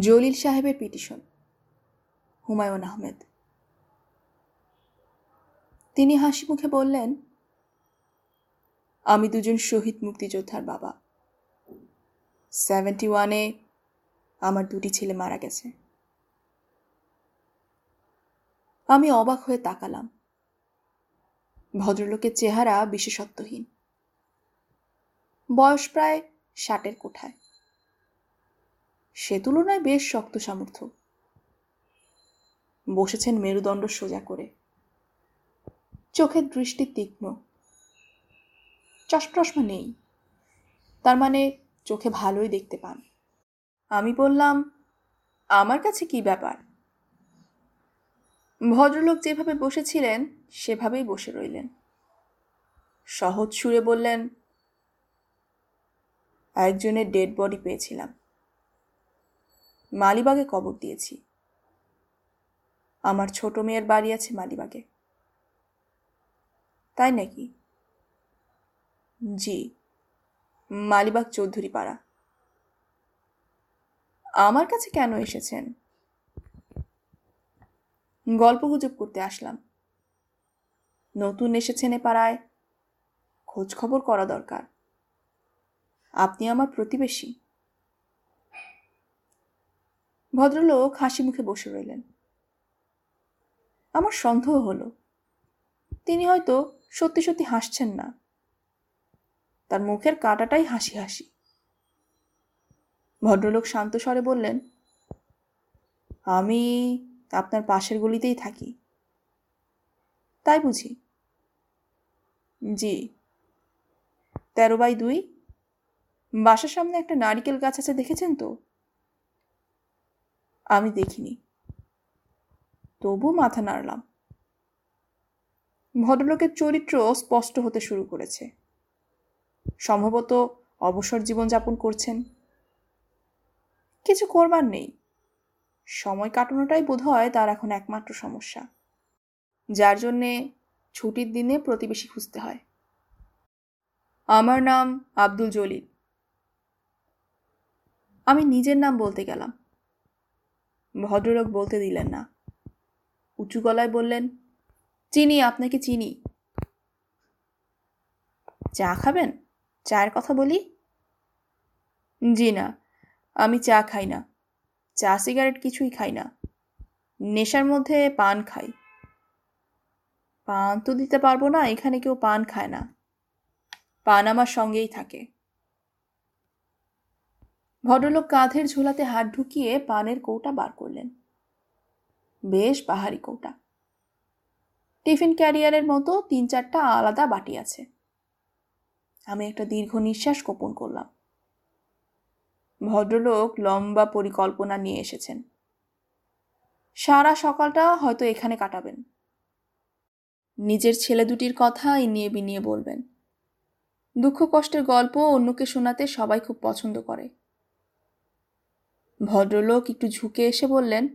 জলিল সাহেবের পিটিশন। হুমায়ুন আহমেদ। তিনি হাসি মুখে বললেন, আমি দুজন শহীদ মুক্তিযোদ্ধার বাবা। সেভেন্টি ওয়ানে আমার দুটি ছেলে মারা গেছে। আমি অবাক হয়ে তাকালাম। ভদ্রলোকের চেহারা বিশেষত্বহীন। বয়স প্রায় ষাটের কোঠায়। সে তুলনায় বেশ শক্ত সামর্থ্য। বসেছেন মেরুদণ্ড সোজা করে। চোখের দৃষ্টি তীক্ষ্ণ। চশমা নেই। তার মানে চোখে ভালোই দেখতে পান। আমি বললাম, আমার কাছে কি ব্যাপার? ভদ্রলোক যেভাবে বসেছিলেন, সেভাবেই বসে রইলেন। সহজ সুরে বললেন, একজনের ডেড বডি পেয়েছিলাম। মালিবাগে কবর দিয়েছি। আমার ছোট মেয়ের বাড়ি আছে মালিবাগে। তাই নাকি? জি, মালিবাগ চৌধুরী পাড়া আমার কাছে কেন এসেছেন? গল্পগুজব করতে আসলাম। নতুন এসেছেন এ পাড়ায়। খোঁজ খবর করা দরকার। আপনি আমার প্রতিবেশী। ভদ্রলোক হাসি মুখে বসে রইলেন। আমার সন্দেহ হলো, তিনি হয়তো সত্যি সত্যি হাসছেন না। তার মুখের কাটাটাই হাসি হাসি। ভদ্রলোক শান্ত স্বরে বললেন, আমি আপনার পাশের গলিতেই থাকি। তাই বুঝি? জি। তেরো বাই দুই। বাসার সামনে একটা নারিকেল গাছ আছে, দেখেছেন তো? আমি দেখিনি। তবু মাথা নাড়লাম। ভদ্রলোকের চরিত্র স্পষ্ট হতে শুরু করেছে। সম্ভবত অবসর জীবনযাপন করছেন। কিছু করবার নেই। সময় কাটানোটাই বোধ হয় তার এখন একমাত্র সমস্যা। যার জন্যে ছুটির দিনে প্রতিবেশী খুঁজতে হয়। আমার নাম আব্দুল জলিল। আমি নিজের নাম বলতে গেলাম। ভদ্রলোক বলতে দিলেন না। উঁচু গলায় বললেন, চিনি, আপনাকে চিনি। চা খাবেন? চায়ের কথা বলি? জি না, আমি চা খাই না। চা, সিগারেট কিছুই খাই না। নেশার মধ্যে পান খাই। পান তো দিতে পারব না, এখানে কেউ পান খায় না। পান আমার সঙ্গেই থাকে। ভদ্রলোক কাঁধের ঝোলাতে হাত ঢুকিয়ে পানের কৌটা বার করলেন। বেশ পাহাড়ি কৌটা। টিফিন ক্যারিয়ারের মতো তিন চারটা আলাদা বাটি আছে। আমি একটা দীর্ঘ নিঃশ্বাস গোপন করলাম। ভদ্রলোক লম্বা পরিকল্পনা নিয়ে এসেছেন। সারা সকালটা হয়তো এখানে কাটাবেন। নিজের ছেলে দুটির কথা নিয়ে বিনিয়ে বলবেন। দুঃখ কষ্টের গল্প অন্যকে শোনাতে সবাই খুব পছন্দ করে। ভদ্রলোক একটু ঝুঁকে এসে বললেন,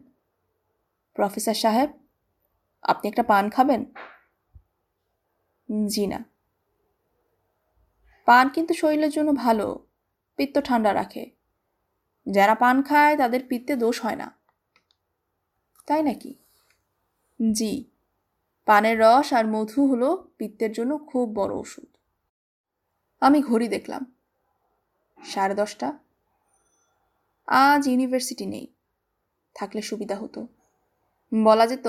প্রফেসর সাহেব, আপনি একটা পান খাবেন? জি না। পান কিন্তু শরীরের জন্য ভালো, পিত্ত ঠান্ডা রাখে। যারা পান খায় তাদের পিত্তে দোষ হয় না। তাই নাকি? জি, পানের রস আর মধু হলো পিত্তের জন্য খুব বড় ওষুধ। আমি ঘড়ি দেখলাম। সাড়ে দশটা? আজ ইউনিভার্সিটি নেই। থাকলে সুবিধা হতো। বলা যেত,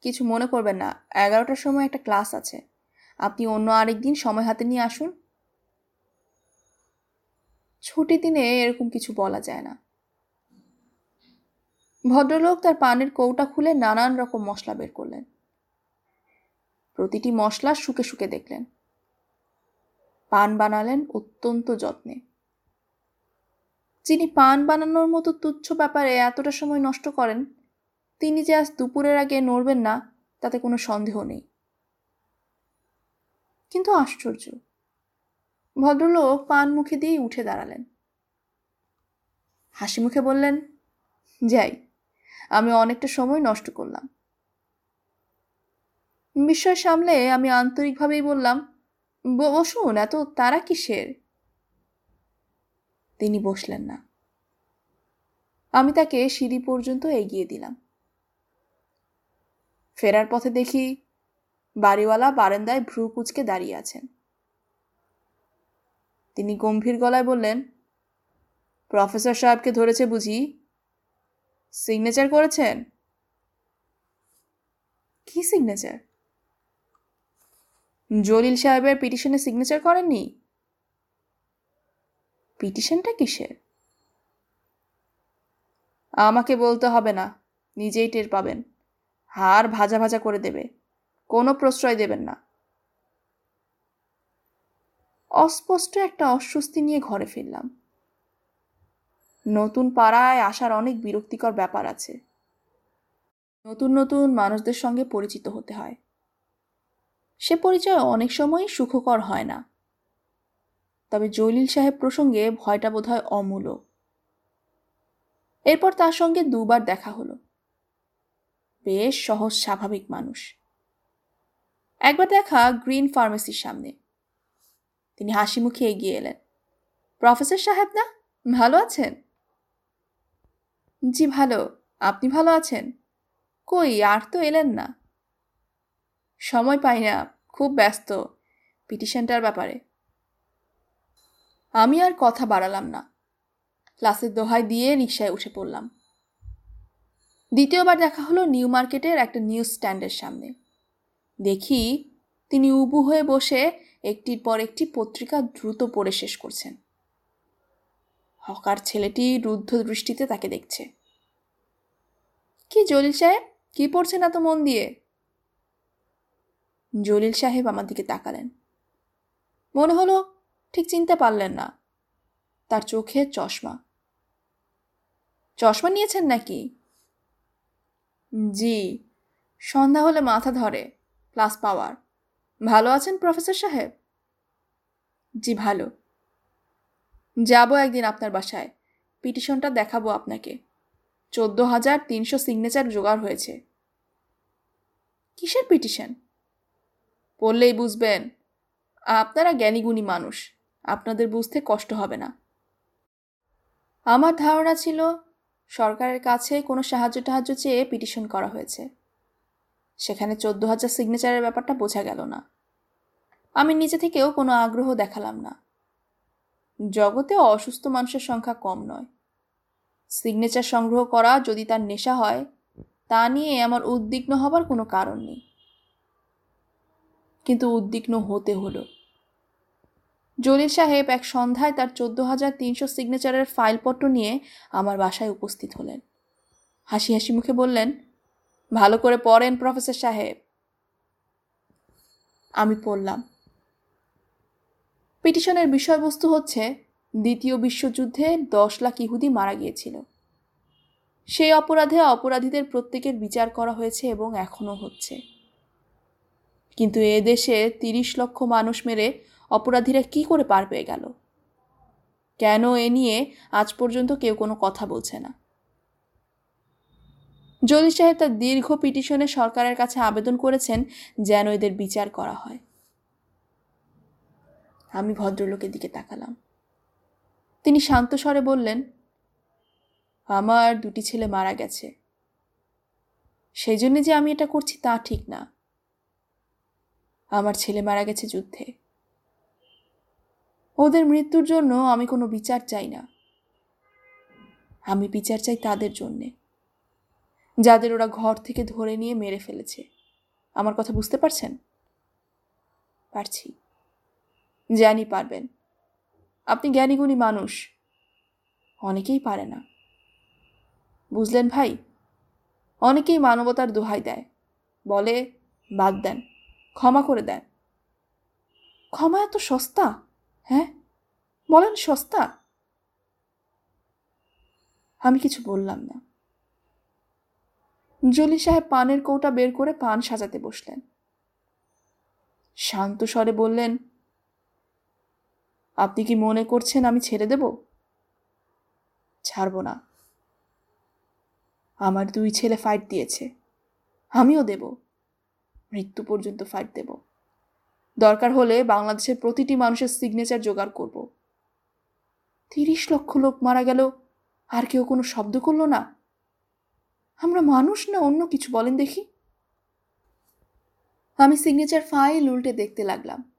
কিছু মনে করবেন না, এগারোটার সময় একটা ক্লাস আছে। আপনি অন্য আরেক দিন সময় হাতে নিয়ে আসুন। ছুটি দিনে এরকম কিছু বলা যায় না। ভদ্রলোক তার পানের কৌটা খুলে নানান রকম মশলা বের করলেন। প্রতিটি মশলা শুকে শুকে দেখলেন। পান বানালেন অত্যন্ত যত্নে। যিনি পান বানানোর মতো তুচ্ছ ব্যাপারে এতটা সময় নষ্ট করেন, তিনি যে আজ দুপুরের আগে নড়বেন না, তাতে কোনো সন্দেহ নেই। কিন্তু আশ্চর্য, ভদ্রলোক পান মুখে দিয়েই উঠে দাঁড়ালেন। হাসি মুখে বললেন, যাই, আমি অনেকটা সময় নষ্ট করলাম। বিস্ময় সামলে আমি আন্তরিকভাবেই বললাম বসুন, এত তারা কিসের? তিনি বসলেন না। আমি তাকে সিঁড়ি পর্যন্ত এগিয়ে দিলাম। ফেরার পথে দেখি বাড়িওয়ালা বারান্দায় ভ্রু কুচকে দাঁড়িয়ে আছেন। তিনি গম্ভীর গলায় বললেন, প্রফেসর সাহেবকে ধরেছে বুঝি? সিগনেচার করেছেন? কি সিগনেচার? জলিল সাহেবের পিটিশনে সিগনেচার করেননি? পিটিশনটা কিসের? আমাকে বলতে হবে না, নিজেই টের পাবেন। হাড় ভাজা ভাজা করে দেবে, কোনো প্রশ্রয় দেবেন না। অস্পষ্ট একটা অস্বস্তি নিয়ে ঘরে ফিরলাম। নতুন পাড়ায় আসার অনেক বিরক্তিকর ব্যাপার আছে। নতুন নতুন মানুষদের সঙ্গে পরিচিত হতে হয়। সে পরিচয় অনেক সময়ই সুখকর হয় না। তবে জলিল সাহেব প্রসঙ্গে ভয়টা বোধ হয় অমূল্য এরপর তার সঙ্গে দুবার দেখা হলো। বেশ সহজ স্বাভাবিক মানুষ। একবার দেখা গ্রিন ফার্মেসির সামনে। তিনি হাসি মুখে এগিয়ে এলেন। প্রফেসর সাহেব না? ভালো আছেন? জি, ভালো। আপনি ভালো আছেন? কই, আর তো এলেন না। সময় পাই না, খুব ব্যস্ত। পিটিশনটার ব্যাপারে। আমি আর কথা বাড়ালাম না। ক্লাসের দোহাই দিয়ে রিক্সায় উঠে পড়লাম। দ্বিতীয়বার দেখা হলো নিউ মার্কেটের একটা নিউজ স্ট্যান্ডের সামনে। দেখি তিনি উবু হয়ে বসে একটির পর একটি পত্রিকা দ্রুত পড়ে শেষ করছেন। হকার ছেলেটি রুদ্ধ দৃষ্টিতে তাকে দেখছে। কি জলিল সাহেব? কি পড়ছেন এত মন দিয়ে? জলিল সাহেব আমার দিকে তাকালেন। মনে হলো ঠিক চিনতে পারলেন না। তার চোখে চশমা। চশমা নিয়েছেন নাকি? জি। সন্ধ্যা হলে মাথা ধরে। Plus power. ভালো আছেন প্রফেসর সাহেব? জি, ভালো। যাব একদিন আপনার বাসায়। পিটিশনটা দেখাবো আপনাকে। চোদ্দ হাজার তিনশো সিগনেচার জোগাড় হয়েছে। কিসের পিটিশন? পড়লেই বুঝবেন। আপনারা জ্ঞানীগুণী মানুষ। আপনাদের বুঝতে কষ্ট হবে না। আমার ধারণা ছিল, সরকারের কাছে কোনো সাহায্য টাহায্য চেয়ে পিটিশন করা হয়েছে। সেখানে চোদ্দ হাজার সিগনেচারের ব্যাপারটা বোঝা গেল না। আমি নিজে থেকেও কোনো আগ্রহ দেখালাম না। জগতে অসুস্থ মানুষের সংখ্যা কম নয়। সিগনেচার সংগ্রহ করা যদি তার নেশা হয়, তা নিয়ে আমার উদ্বিগ্ন হবার কোনো কারণ নেই। কিন্তু উদ্বিগ্ন হতে হলো। জলিল সাহেব এক সন্ধ্যায় তার চোদ্দ হাজার তিনশো সিগনেচারের ফাইলপত্র নিয়ে আমার বাসায় উপস্থিত হলেন। হাসি হাসি মুখে বললেন, ভালো করে পড়েন প্রফেসর সাহেব। আমি পড়লাম। পিটিশনের বিষয়বস্তু হচ্ছে, দ্বিতীয় বিশ্বযুদ্ধে দশ লাখ ইহুদি মারা গিয়েছিল। সেই অপরাধে অপরাধীদের প্রত্যেকের বিচার করা হয়েছে এবং এখনও হচ্ছে। কিন্তু এ দেশে তিরিশ লক্ষ মানুষ মেরে অপরাধীরা কি করে পার পেয়ে গেল? কেন এ নিয়ে আজ পর্যন্ত কেউ কোনো কথা বলছে না? জলি সাহেব তার দীর্ঘ পিটিশনে সরকারের কাছে আবেদন করেছেন যেন এদের বিচার করা হয়। আমি ভদ্রলোকের দিকে তাকালাম। তিনি শান্ত স্বরে বললেন, আমার দুটি ছেলে মারা গেছে। সেই জন্য যে আমি এটা করছি তা ঠিক না। আমার ছেলে মারা গেছে যুদ্ধে। ওদের মৃত্যুর জন্য আমি কোনো বিচার চাই না। আমি বিচার চাই তাদের জন্যে। যাদের ওরা ঘর থেকে ধরে নিয়ে মেরে ফেলেছে। আমার কথা বুঝতে পারছেন? পারছি। জানি পারবেন। আপনি জ্ঞানীগুণী মানুষ। অনেকেই পারে না। বুঝলেন ভাই? অনেকেই মানবতার দোহাই দেয়। বলে, বাদ দেন। ক্ষমা করে দেন। ক্ষমা এত সস্তা? হ্যাঁ? বলেন সস্তা। আমি কিছু বললাম না। জলি সাহেব পানের কৌটা বের করে পান সাজাতে বসলেন। শান্ত স্বরে বললেন, আপনি কি মনে করছেন আমি ছেড়ে দেব? ছাড়ব না। আমার দুই ছেলে ফাইট দিয়েছে। আমিও দেব। মৃত্যু পর্যন্ত ফাইট দেব। দরকার হলে বাংলাদেশের প্রতিটি মানুষের সিগনেচার জোগাড় করব। তিরিশ লক্ষ লোক মারা গেল, আর কেউ কোনো শব্দ করল না। আমরা মানুষ না অন্য কিছু বলেন দেখি। আমি সিগনেচার ফাইল উল্টে দেখতে লাগলাম।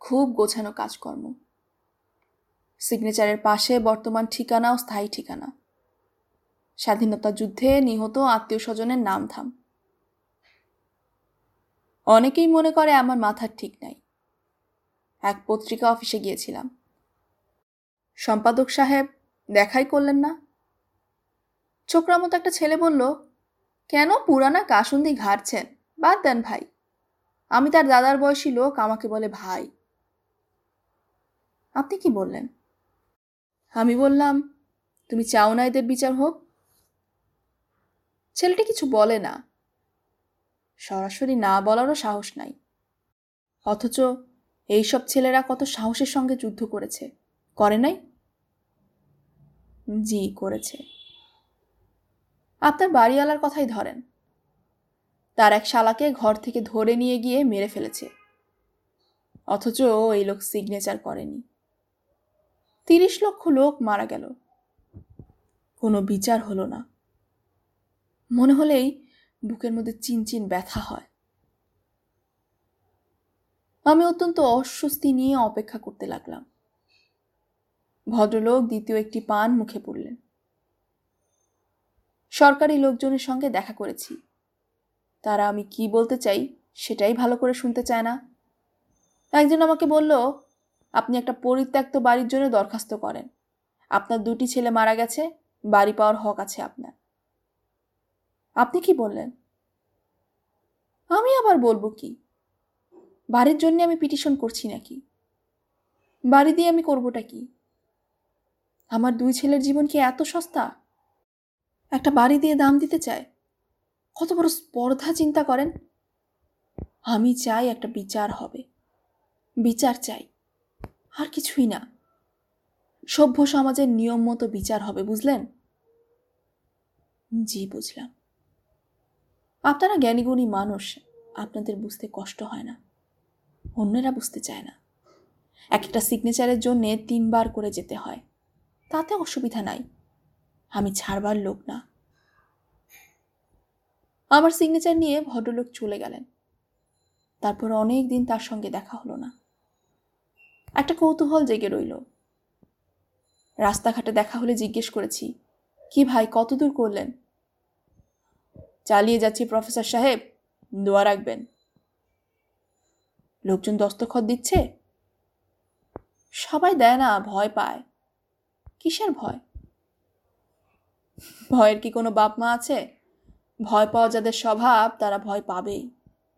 খুব গোছানো কাজকর্ম। সিগনেচারের পাশে বর্তমান ঠিকানা ও স্থায়ী ঠিকানা। স্বাধীনতা যুদ্ধে নিহত আত্মীয় স্বজনের নাম থাম। অনেকেই মনে করে আমার মাথার ঠিক নাই। এক পত্রিকা অফিসে গিয়েছিলাম। সম্পাদক সাহেব দেখাই করলেন না। ছোকরা মতো একটা ছেলে বলল, কেন পুরানা কাসুন্দি ঘাড়ছেন? বাদ দেন ভাই। আমি তার দাদার বয়সী লোক, আমাকে বলে ভাই। আপনি কি বললেন? আমি বললাম, তুমি চাও না এদের বিচার হোক? ছেলেটি কিছু বলে না। সরাসরি না বলারও সাহস নাই। অথচ এইসব ছেলেরা কত সাহসের সঙ্গে যুদ্ধ করেছে, করে নাই? জি, করেছে। আপনার বাড়িওয়ালার কথাই ধরেন। তার এক শালাকে ঘর থেকে ধরে নিয়ে গিয়ে মেরে ফেলেছে। অথচ এই লোক সিগনেচার করেনি। তিরিশ লক্ষ লোক মারা গেল। কোনো বিচার হলো না। মনে হলেই বুকের মধ্যে চিনচিন ব্যথা হয়। আমি অত্যন্ত অস্বস্তি নিয়ে অপেক্ষা করতে লাগলাম। ভদ্রলোক দ্বিতীয় একটি পান মুখে পড়লেন। সরকারি লোকজনের সঙ্গে দেখা করেছি। তারা আমি কি বলতে চাই সেটাই ভালো করে শুনতে চায় না। একজন আমাকে বলল, আপনি একটা পরিত্যক্ত বাড়ির জন্য দরখাস্ত করেন। আপনার দুটি ছেলে মারা গেছে, বাড়ি পাওয়ার হক আছে আপনার। আপনি কি বললেন? আমি আবার বলব কি? বাড়ির জন্য আমি পিটিশন করছি নাকি? বাড়ি দিয়ে আমি করবোটা কি? আমার দুই ছেলের জীবন কি এত সস্তা? একটা বাড়ি দিয়ে দাম দিতে চায়? কত বড় স্পর্ধা চিন্তা করেন? আমি চাই একটা বিচার হবে। বিচার চাই। আর কিছুই না। সভ্য সমাজের নিয়ম মতো বিচার হবে, বুঝলেন? জি, বুঝলাম। আপনারা জ্ঞানীগুণী মানুষ, আপনাদের বুঝতে কষ্ট হয় না। অন্যেরা বুঝতে চায় না। এক একটা সিগনেচারের জন্যে তিনবার করে যেতে হয়। তাতে অসুবিধা নাই। আমি ছাড়বার লোক না। আমার সিগনেচার নিয়ে ভদ্রলোক চলে গেলেন। তারপর অনেক দিন তার সঙ্গে দেখা হলো না। একটা কৌতূহল জেগে রইল। রাস্তাঘাটে দেখা হলে জিজ্ঞেস করেছি, কি ভাই কত দূর করলেন? চালিয়ে যাচ্ছি প্রফেসর সাহেব। দোয়া রাখবেন। লোকজন দস্তখত দিচ্ছে। সবাই দেয় না, ভয় পায়। কিসের ভয়? ভয়ের কি কোনো বাপ মা আছে? ভয় পাওয়া যাদের স্বভাব, তারা ভয় পাবেই।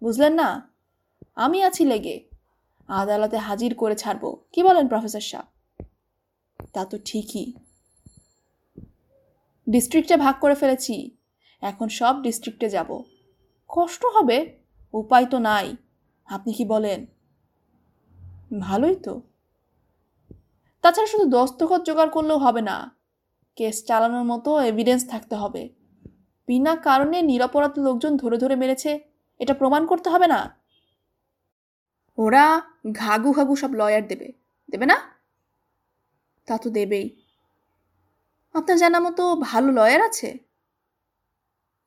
বুঝলেন না? আমি আছি লেগে। আদালতে হাজির করে ছাড়বো। কি বলেন প্রফেসর সাহ তা তো ঠিকই। ডিস্ট্রিক্টে ভাগ করে ফেলেছি। এখন সব ডিস্ট্রিক্টে যাব। কষ্ট হবে? উপায় তো নাই। আপনি কি বলেন? ভালোই তো। তাছাড়া শুধু দস্তখত জোগাড় করলেও হবে না। কেস চালানোর মতো এভিডেন্স থাকতে হবে। বিনা কারণে নিরপরাধ লোকজন ধরে ধরে মেরেছে, এটা প্রমাণ করতে হবে না। ওরা ঘাগু ঘাগু সব লয়ার দেবে। দেবে না? তা তো দেবেই। আপনার জানা মতো ভালো লয়ার আছে?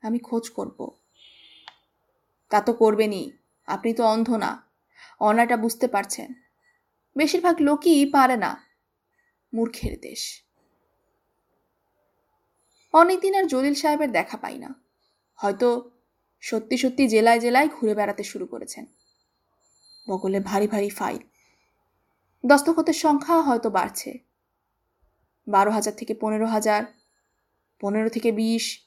আমি খোঁজ করব। তা তো করবেনই। আপনি তো অন্ধ না। অনাটা বুঝতে পারছেন। বেশিরভাগ লোকই পারে না। মূর্খের দেশ। অনেকদিন আর জলিল সাহেবের দেখা পাই না। হয়তো সত্যি সত্যি জেলায় জেলায় ঘুরে বেড়াতে শুরু করেছেন। বগলে ভারী ভারী ফাইল। দস্তখতের সংখ্যা হয়তো বাড়ছে। বারো হাজার থেকে পনেরো হাজার, পনেরো থেকে বিশ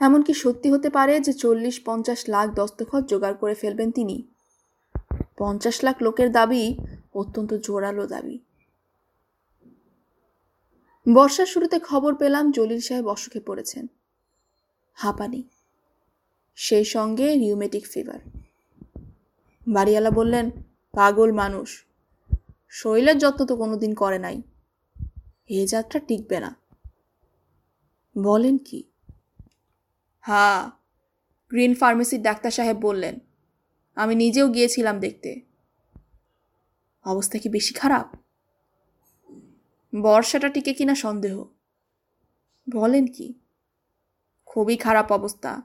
এমনকি সত্যি হতে পারে যে চল্লিশ, পঞ্চাশ লাখ দস্তখত জোগাড় করে ফেলবেন তিনি। পঞ্চাশ লাখ লোকের দাবি অত্যন্ত জোরালো দাবি। বর্ষার শুরুতে খবর পেলাম জলিল সাহেব অসুখে পড়েছেন। হাঁপানি। সেই সঙ্গে রিউমেটিক ফিভার বাড়িওয়ালা বললেন, পাগল মানুষ। শরীরের যত্ন তো কোনোদিন করে নাই। এ যাত্রা টিকবে না। বলেন কি? হ্যাঁ গ্রিন ফার্মেসির ডাক্তার সাহেব বললেন। আমি নিজেও গিয়েছিলাম দেখতে। অবস্থা কি বেশি খারাপ? বর্ষাটা টিকে কিনা সন্দেহ? বলেন কি? খুবই খারাপ অবস্থা।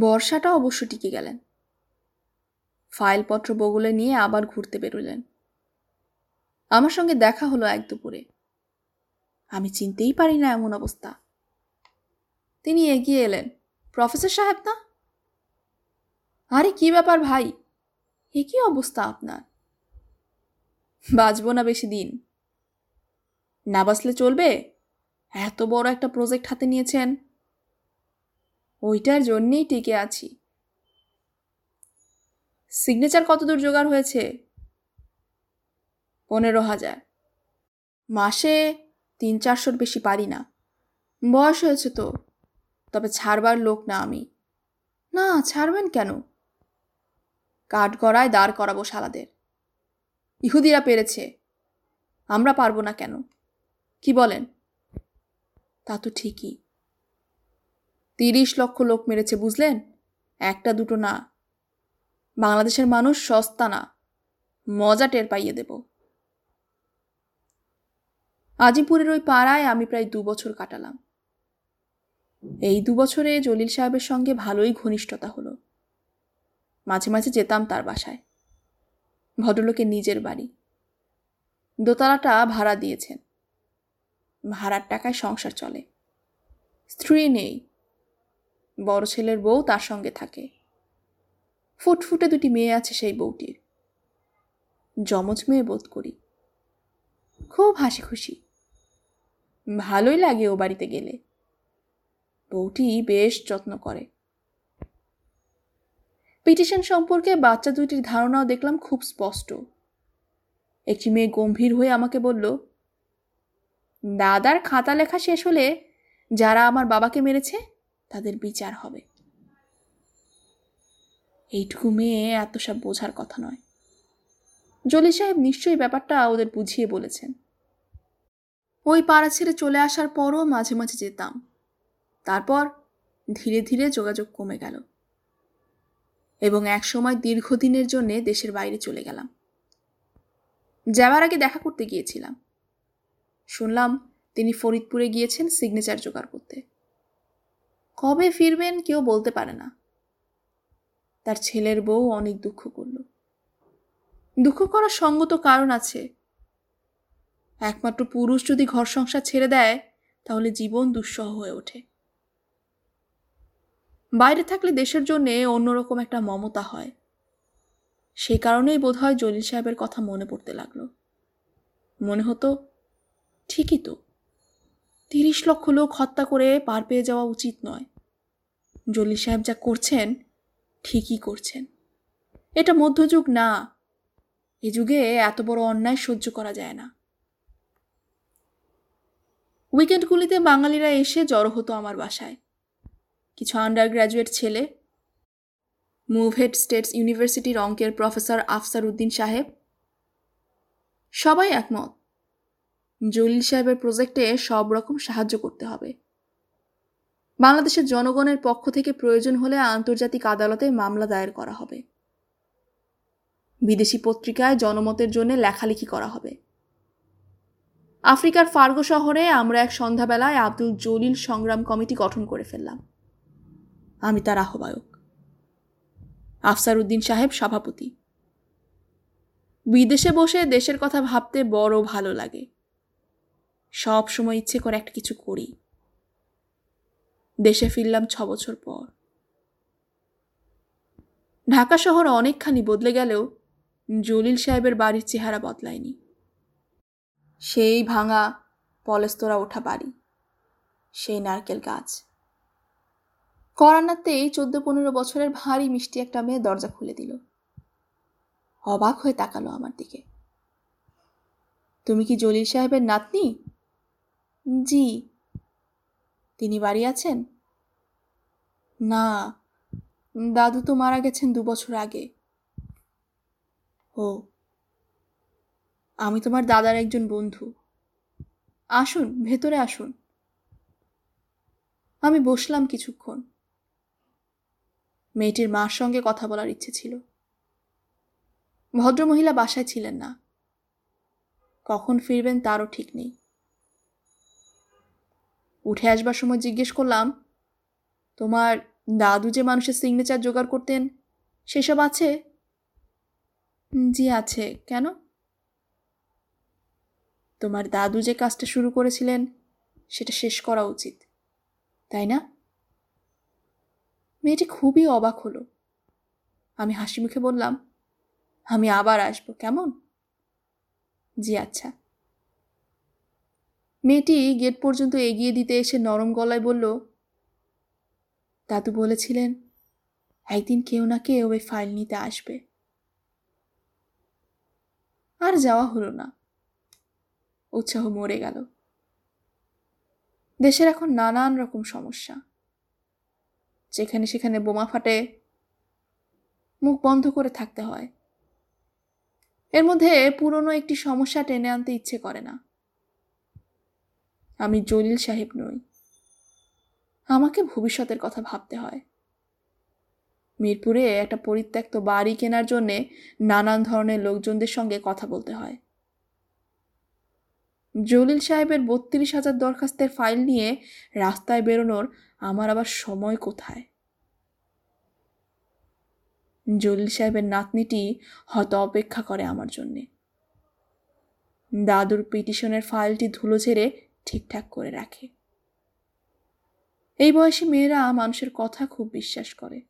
বর্ষাটা অবশ্য টিকে গেলেন। ফাইলপত্র বগলে নিয়ে আবার ঘুরতে বেরোলেন। আমার সঙ্গে দেখা হলো এক দুপুরে। আমি চিনতেই পারি না এমন অবস্থা। তিনি এগিয়ে এলেন। প্রফেসর সাহেব না? আরে, কি ব্যাপার ভাই? এ কি অবস্থা আপনার? বাঁচব না বেশি দিন। না বাঁচলে চলবে? এত বড় একটা প্রজেক্ট হাতে নিয়েছেন। ওইটার জন্যেই টিকে আছি। সিগনেচার কতদূর জোগাড় হয়েছে? পনেরো হাজার। মাসে তিন চারশোর বেশি পারি না। বয়স হয়েছে তো। তবে ছাড়বার লোক না আমি। না, ছাড়বেন কেন? কাঠগড়ায় দাঁড় করাবো শালাদের। ইহুদিরা পেরেছে। আমরা পারব না কেন? কি বলেন? তা তো ঠিকই। তিরিশ লক্ষ লোক মেরেছে, বুঝলেন? একটা দুটো না। বাংলাদেশের মানুষ সস্তা না। মজা টের পাইয়ে দেব। আজিপুরের ওই পাড়ায় আমি প্রায় দু বছর কাটালাম। এই দু বছরে জলিল সাহেবের সঙ্গে ভালোই ঘনিষ্ঠতা হলো। মাঝে মাঝে যেতাম তার বাসায়। ভদ্রলোকের নিজের বাড়ি। দোতলাটা ভাড়া দিয়েছেন। ভাড়ার টাকায় সংসার চলে। স্ত্রী নেই। বড় ছেলের বউ তার সঙ্গে থাকে। ফুটফুটে দুটি মেয়ে আছে সেই বউটির। যমজ মেয়ে বোধ করি। খুব হাসি খুশি ভালোই লাগে ও বাড়িতে গেলে। বউটি বেশ যত্ন করে। পিটিশন সম্পর্কে বাচ্চা দুইটির ধারণাও দেখলাম খুব স্পষ্ট। একটি মেয়ে গম্ভীর হয়ে আমাকে বলল, দাদার খাতা লেখা শেষ হলে যারা আমার বাবাকে মেরেছে, তাদের বিচার হবে। এইটুকু মেয়ে এত সব বোঝার কথা নয়। জলি সাহেব নিশ্চয়ই ব্যাপারটা ওদের বুঝিয়ে বলেছেন। ওই পাড়া ছেড়ে চলে আসার পরও মাঝে মাঝে যেতাম। তারপর ধীরে ধীরে যোগাযোগ কমে গেল। এবং এক সময় দীর্ঘদিনের জন্য দেশের বাইরে চলে গেলাম। যাওয়ার আগে দেখা করতে গিয়েছিলাম। শুনলাম তিনি ফরিদপুরে গিয়েছেন সিগনেচার জোগাড় করতে। কবে ফিরবেন কেউ বলতে পারে না। তার ছেলের বউ অনেক দুঃখ করল। দুঃখ করার সঙ্গত কারণ আছে। একমাত্র পুরুষ যদি ঘর সংসার ছেড়ে দেয়, তাহলে জীবন দুঃসহ হয়ে ওঠে। বাইরে থাকলে দেশের জন্যে অন্যরকম একটা মমতা হয়। সেই কারণেই বোধহয় জলিল সাহেবের কথা মনে পড়তে লাগল। মনে হতো, ঠিকই তো, তিরিশ লক্ষ লোক হত্যা করে পার পেয়ে যাওয়া উচিত নয়। জলিল সাহেব যা করছেন, ঠিকই করছেন। এটা মধ্যযুগ না, এ যুগে এত বড় অন্যায় সহ্য করা যায় না। উইকেন্ডগুলিতে বাঙালিরা এসে জড়ো হতো আমার বাসায়। কিছু আন্ডার গ্র্যাজুয়েট ছেলে। মুভহেড স্টেটস ইউনিভার্সিটির অঙ্কের প্রফেসর আফসার উদ্দিন সাহেব। সবাই একমত, জলিল সাহেবের প্রজেক্টে সব রকম সাহায্য করতে হবে। বাংলাদেশের জনগণের পক্ষ থেকে প্রয়োজন হলে আন্তর্জাতিক আদালতে মামলা দায়ের করা হবে। বিদেশি পত্রিকায় জনমতের জন্য লেখালেখি করা হবে। আফ্রিকার ফার্গো শহরে আমরা এক সন্ধ্যাবেলায় আব্দুল জলিল সংগ্রাম কমিটি গঠন করে ফেললাম। আমি তার আহ্বায়ক। আফসার উদ্দিন সাহেব সভাপতি। বিদেশে বসে দেশের কথা ভাবতে বড় ভালো লাগে। সব সময় ইচ্ছে করে একটা কিছু করি। দেশে ফিরলাম ছ বছর পর। ঢাকা শহর অনেকখানি বদলে গেলেও জলিল সাহেবের বাড়ির চেহারা বদলায়নি। সেই ভাঙা পলেস্তরা ওঠা বাড়ি, সেই নারকেল গাছ। করানাতেই চোদ্দ পনেরো বছরের ভারী মিষ্টি একটা মেয়ে দরজা খুলে দিল। অবাক হয়ে তাকালো আমার দিকে। তুমি কি জলিল সাহেবের নাতনি? জি। তিনি বাড়ি আছেন? না। দাদু তো মারা গেছেন দু বছর আগে। ও। আমি তোমার দাদার একজন বন্ধু। আসুন, ভেতরে আসুন। আমি বসলাম কিছুক্ষণ। মেয়েটির মার সঙ্গে কথা বলার ইচ্ছে ছিল। ভদ্রমহিলা বাসায় ছিলেন না। কখন ফিরবেন তারও ঠিক নেই। উঠে আসবার সময় জিজ্ঞেস করলাম, তোমার দাদু যে মানুষের সিগনেচার জোগাড় করতেন, সেসব আছে? জি, আছে। কেন? তোমার দাদু যে কাজটা শুরু করেছিলেন, সেটা শেষ করা উচিত। তাই না? মেয়েটি খুবই অবাক হলো। আমি হাসি মুখে বললাম, আমি আবার আসব, কেমন? জি আচ্ছা। মেয়েটি গেট পর্যন্ত এগিয়ে দিতে এসে নরম গলায় বলল, দাদু বলেছিলেন, একদিন কেউ না কেউ ওই ফাইল নিতে আসবে। আর যাওয়া হলো না। উৎসাহ মরে গেল। দেশের এখন নানান রকম সমস্যা। যেখানে সেখানে বোমা ফাটে, মুখ বন্ধ করে থাকতে হয়। এর মধ্যে পুরনো একটি সমস্যা টেনে আনতে ইচ্ছে করে না। আমি জলিল সাহেব নই। আমাকে ভবিষ্যতের কথা ভাবতে হয়। মিরপুরে একটা পরিত্যক্ত বাড়ি কেনার জন্যে নানান ধরনের লোকজনদের সঙ্গে কথা বলতে হয়। জলিল সাহেবের বত্রিশ হাজার দরখাস্তের ফাইল নিয়ে রাস্তায় বেরোনোর আমার আবার সময় কোথায়? জলিল সাহেবের নাতনিটি হয়তো অপেক্ষা করে আমার জন্যে। দাদুর পিটিশনের ফাইলটি ধুলো ঝেড়ে ঠিকঠাক করে রাখে। এই বয়সী মেয়েরা মানুষের কথা খুব বিশ্বাস করে।